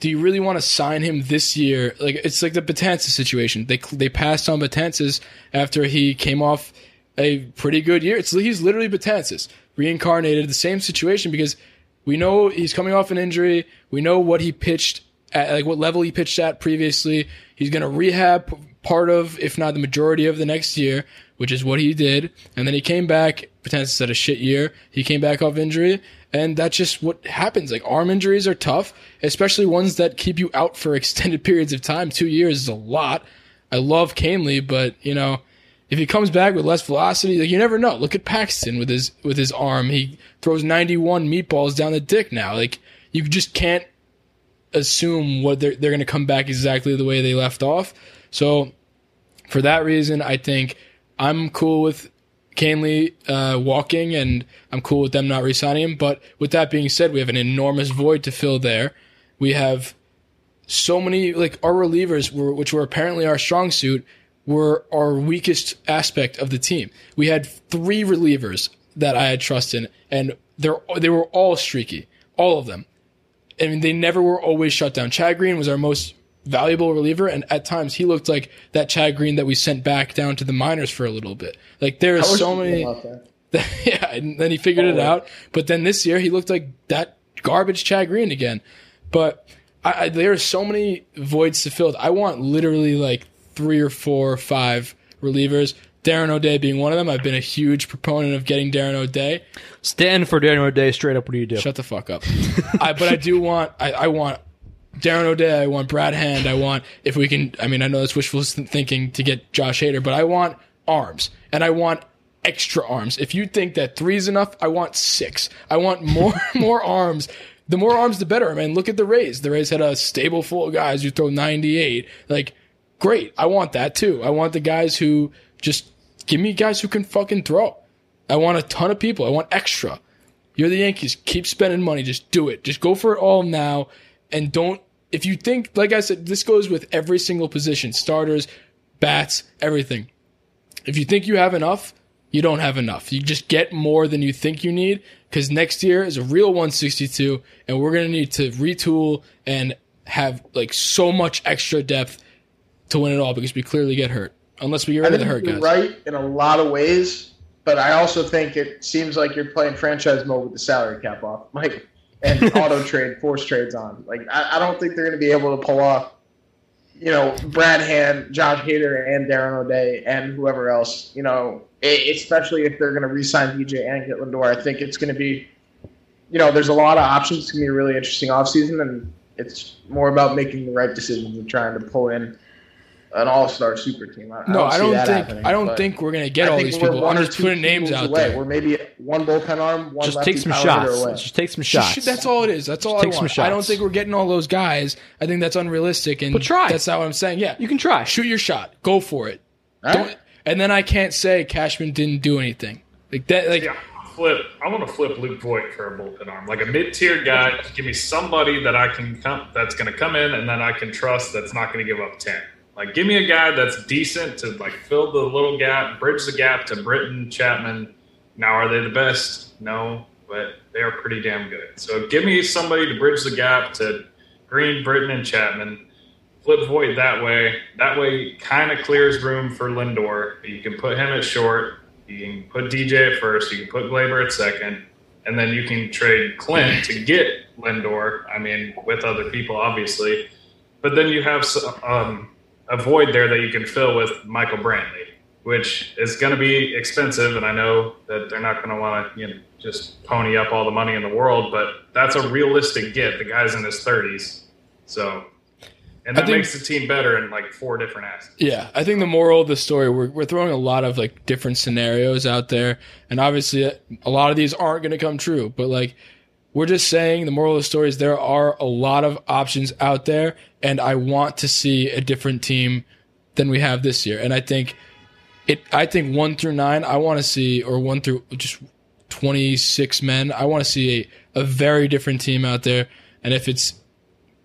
Do you really want to sign him this year? Like it's like the Betances situation. They they passed on Betances after he came off a pretty good year. It's he's literally Betances reincarnated, the same situation because we know he's coming off an injury. We know what he pitched at, like what level he pitched at previously. He's going to rehab part of, if not the majority of the next year, which is what he did. And then he came back, Betances had a shit year. He came back off injury. And that's just what happens. Like arm injuries are tough, especially ones that keep you out for *laughs* extended periods of time. Two years is a lot. I love Kahnle, but you know, if he comes back with less velocity, like you never know. Look at Paxton with his with his arm. He throws 91 meatballs down the dick now. Like you just can't assume what they're they're going to come back exactly the way they left off. So for that reason, I think I'm cool with Kahnle uh, walking, and I'm cool with them not re-signing him. But with that being said, we have an enormous void to fill there. We have so many like our relievers, were, which were apparently our strong suit, were our weakest aspect of the team. We had three relievers that I had trust in, and they're they were all streaky, all of them. I mean, they never were always shut down. Chad Green was our most valuable reliever, and at times he looked like that Chad Green that we sent back down to the minors for a little bit. Like there are so many. knew about that. *laughs* yeah, and then he figured it out. But then this year he looked like that garbage Chad Green again. But I, I, there are so many voids to fill. I want literally like three or four or five relievers. Darren O'Day being one of them. I've been a huge proponent of getting Darren O'Day. Stand for Darren O'Day Straight up, what do you do? Shut the fuck up. *laughs* I, but I do want. I, I want Darren O'Day. I want Brad Hand. I want if we can. I mean, I know that's wishful thinking to get Josh Hader, but I want arms and I want extra arms. If you think that three is enough, I want six. I want more *laughs* more arms. The more arms, the better. I mean, look at the Rays. The Rays had a stable full of guys who throw 98. Like, great. I want that too. I want the guys who just give me guys who can fucking throw. I want a ton of people. I want extra. You're the Yankees. Keep spending money. Just do it. Just go for it all now. And don't, if you think, like I said, this goes with every single position starters, bats, everything. If you think you have enough, you don't have enough. You just get more than you think you need because next year is a real 162 and we're going to need to retool and have like so much extra depth to win it all because we clearly get hurt. Unless we get rid of the hurt you're guys. right in a lot of ways, but I also think it seems like you're playing franchise mode with the salary cap off, like and *laughs* auto trade, force trades on. Like I, I don't think they're going to be able to pull off, you know, Brad Hand, Josh Hader, and Darren O'Day, and whoever else. You know, especially if they're going to re-sign DJ and get Lindor. I think it's going to be, you know, there's a lot of options. It's going to be a really interesting offseason, and it's more about making the right decisions and trying to pull in an all-star super team. I, No, I see don't that think I don't but- think we're gonna get I all these people. one I'm or just two putting names out away. there. We're maybe one bullpen arm, one Just lefty take some power shots. hitter away. Just take some Sh- shots. That's all it is. That's all take I some want. I don't think we're getting all those guys. I think that's unrealistic, and But try. That's not what I'm saying. Yeah, You can try. shoot your shot. Go for it. All Don't, right? and then I can't say Cashman didn't do anything. Like that. Like Yeah, flip. I want to flip Luke Voit for a bullpen arm, like a mid-tier guy. Give me somebody that I can come, that's going to come in, and then I can trust that's not going to give up ten. Like, give me a guy that's decent to like fill the little gap, bridge the gap to Britton, Chapman. Now, are they the best? No, but they are pretty damn good. So, give me somebody to bridge the gap to Green, Britton, and Chapman. Flip Voit that way. That way, kind of clears room for Lindor. You can put him at short. You can put DJ at first. You can put Gleyber at second, and then you can trade Clint to get Lindor. I mean, with other people, obviously. But then you have um, a void there that you can fill with Michael Brantley, which is going to be expensive. And I know that they're not going to want to you know, just pony up all the money in the world, but that's a realistic get. The guy's in his 30s. So, and that think- makes the team better in like four different aspects. Yeah, I think the moral of the story we're we're throwing a lot of like different scenarios out there, and obviously uh, a lot of these aren't going to come true. But like we're just saying, the moral of the story is there are a lot of options out there, and I want to see a different team than we have this year. And I think it. I think one through nine, I want to see, or one through just twenty six men, I want to see a a very different team out there. And if it's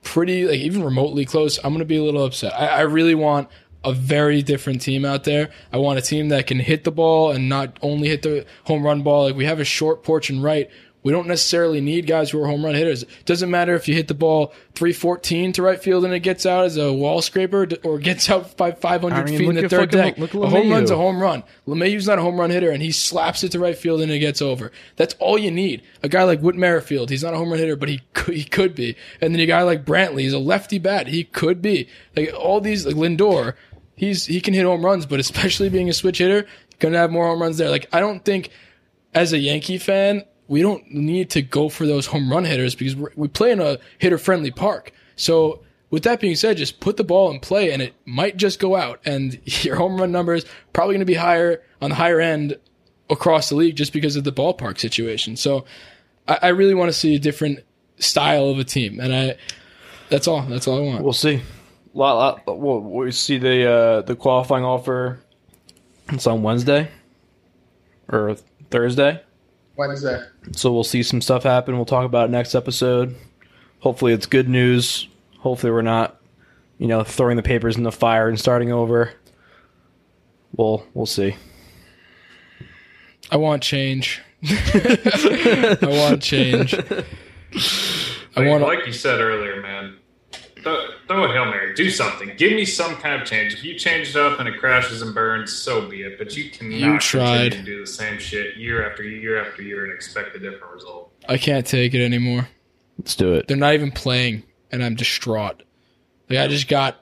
pretty like even remotely close, I'm gonna be a little upset. I, I really want a very different team out there. I want a team that can hit the ball and not only hit the home run ball. Like we have a short porch and right. We don't necessarily need guys who are home run hitters. It Doesn't matter if you hit the ball 314 to right field and it gets out as a wall scraper or gets out by 500 I mean, feet in the third deck. look a home run's a home run. LeMahieu's not a home run hitter and he slaps it to right field and it gets over. That's all you need. A guy like Whit Merrifield, he's not a home run hitter, but he could, he could be. And then a guy like Brantley, he's a lefty bat. He could be. Like all these, like Lindor, he's, he can hit home runs, but especially being a switch hitter, gonna have more home runs there. Like I don't think as a Yankee fan, we don't need to go for those home run hitters because we play in a hitter friendly park. So with that being said, just put the ball in play and it might just go out and *laughs* your home run numbers probably going to be higher on the higher end across the league just because of the ballpark situation. So I, I really want to see a different style of a team. And I, that's all, that's all I want. We'll see. Lot, lot, we'll, we'll see the uh, the qualifying offer. It's on Wednesday or Thursday, Wednesday. so we'll see some stuff happen. We'll talk about it next episode. Hopefully, it's good news. Hopefully, we're not, you know, throwing the papers in the fire and starting over. We'll we'll see. I want change. *laughs* I want change. I Like, want like you said earlier, man. Throw, throw a hail mary. Do something. Give me some kind of change. If you change it up and it crashes and burns, so be it. But you cannot You tried. continue to do the same shit year after year after year and expect a different result. I can't take it anymore. Let's do it. They're not even playing, and I'm distraught. Like I just got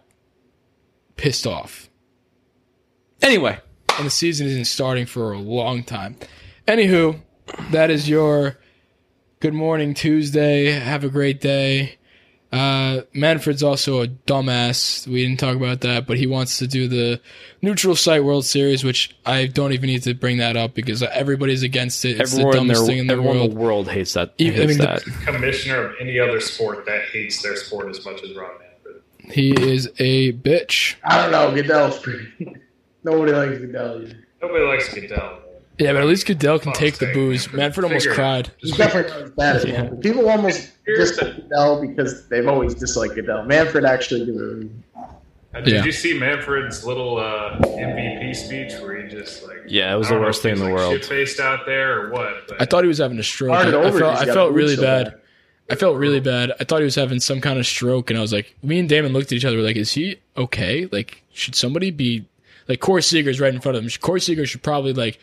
pissed off, Anyway, and the season isn't starting for a long time. Anywho, that is your good morning Tuesday. Have a great day. Uh, Manfred's also a dumbass. We didn't talk about that, but he wants to do the neutral site World Series, which I don't even need to bring that up because everybody's against it. It's everyone, the in, their, dumbest thing in the everyone in world. the world hates that. Even- I mean, that. Commissioner of any other sport that hates their sport as much as Ron Manfred. He is a bitch. I don't know. Goodell's pretty. *laughs* Nobody likes Goodell. either. Nobody likes Goodell. Yeah, but at least Goodell can Oh, take the booze. Manfred, Manfred almost figure cried. He's definitely not as bad as Manfred. People almost Here's dislike Goodell because they've always disliked Goodell. Manfred actually did Uh, did Yeah. you see Manfred's little uh, MVP speech where he just like Yeah, it was the worst thing in the like, world. Shit-faced out there or what? But I thought he was having a stroke. I, Started I over, felt, he's I got felt booed really so bad. bad. I felt really bad. I thought he was having some kind of stroke, and I was like, me and Damon looked at each other. We're like, is he okay? Like, should somebody be like Corey Seager's right in front of him? Corey Seager should probably like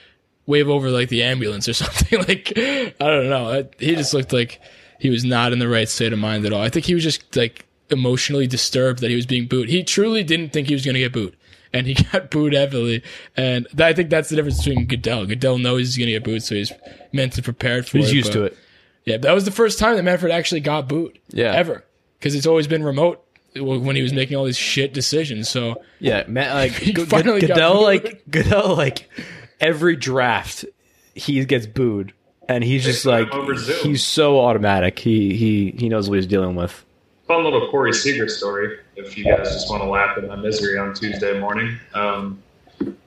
wave over like the ambulance or *laughs* something. like, I don't know. He just looked like he was not in the right state of mind at all. I think he was just like emotionally disturbed that he was being booed. He truly didn't think he was going to get booed. And he *laughs* got booed heavily, and I think that's the difference between Goodell. Goodell knows he's going to get booed, so he's mentally prepared for it. He's used but- to it. yeah, that was the first time that Manfred actually got booed. Yeah. Ever. Because it's always been remote when he was making all these shit decisions. So Yeah, man, like *laughs* He G- finally got Goodell, booed. like Goodell, like every draft he gets booed, and he's just like he's so automatic. He he he knows what he's dealing with. fun little Corey Seager story. If you guys just want to laugh at my misery on Tuesday morning, um,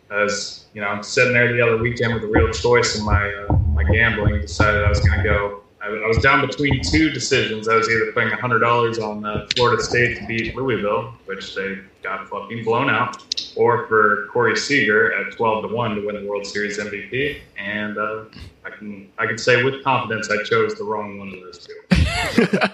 as you know, I'm sitting there the other weekend with a real choice in my uh, my gambling. Decided I was going to go. I, I was down between two decisions. I was either putting hundred dollars on uh, Florida State to beat Louisville, which they got fucking blown out, or for Corey Seager at twelve to one to win the World Series MVP. And uh, I can I can say with confidence I chose the wrong one of those two.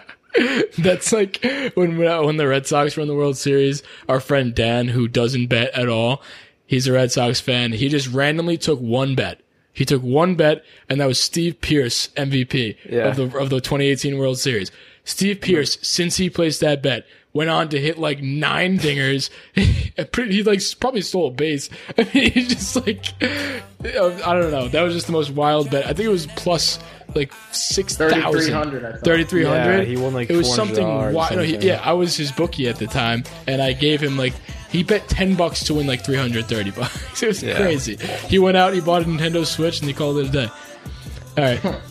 *laughs* that's like when when the Red Sox in the World Series, our friend Dan, who doesn't bet at all, he's a Red Sox fan. He just randomly took one bet. He took one bet, and that was Steve Pearce MVP Yeah. of the of the 2018 World Series. Steve Pearce, hmm. since he placed that bet, went on to hit like nine *laughs* dingers. *laughs* Pretty- he like probably stole a base. *laughs* I mean, he just like I don't know. That was just the most wild bet. I think it was plus like six thousand. 3,300, I thought. Thirty three hundred. Yeah, he won, like, it was $400 something. Wild. No, he, something. yeah, I was his bookie at the time, and I gave him like he bet ten bucks to win like three hundred thirty bucks. *laughs* It was Yeah. crazy. He went out, he bought a Nintendo Switch, and he called it a day. All right.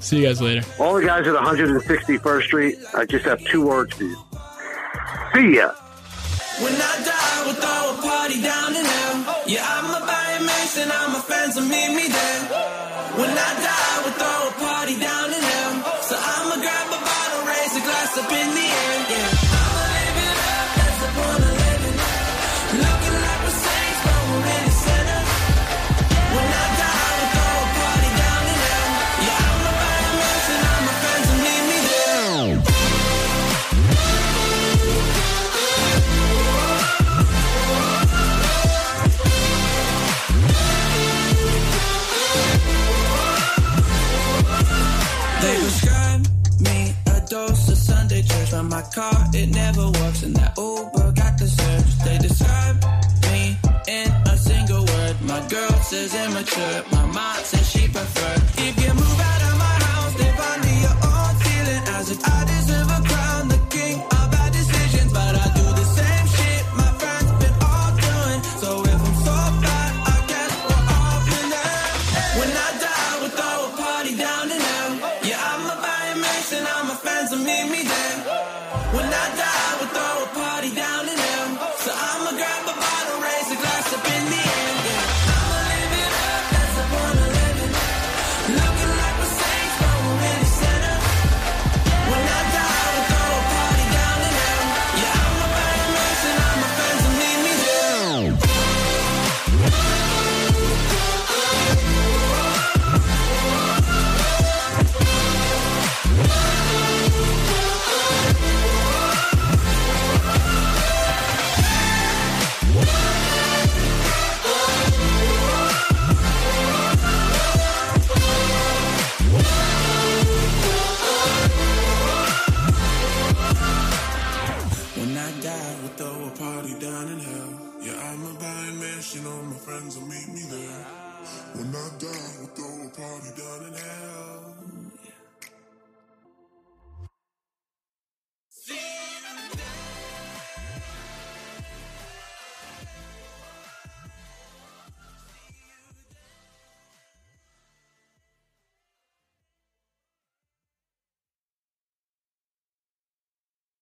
See you guys later. All the guys at 161st Street, I just have two words for you. See ya. When I die, we'll throw a party down in hell. Yeah, I'm a Bayern Mason, I'm a fan, so meet me there. When I die, we'll throw a party down my car, it never works. And that Uber got the search. They describe me in a single word. My girl says immature. My mom says she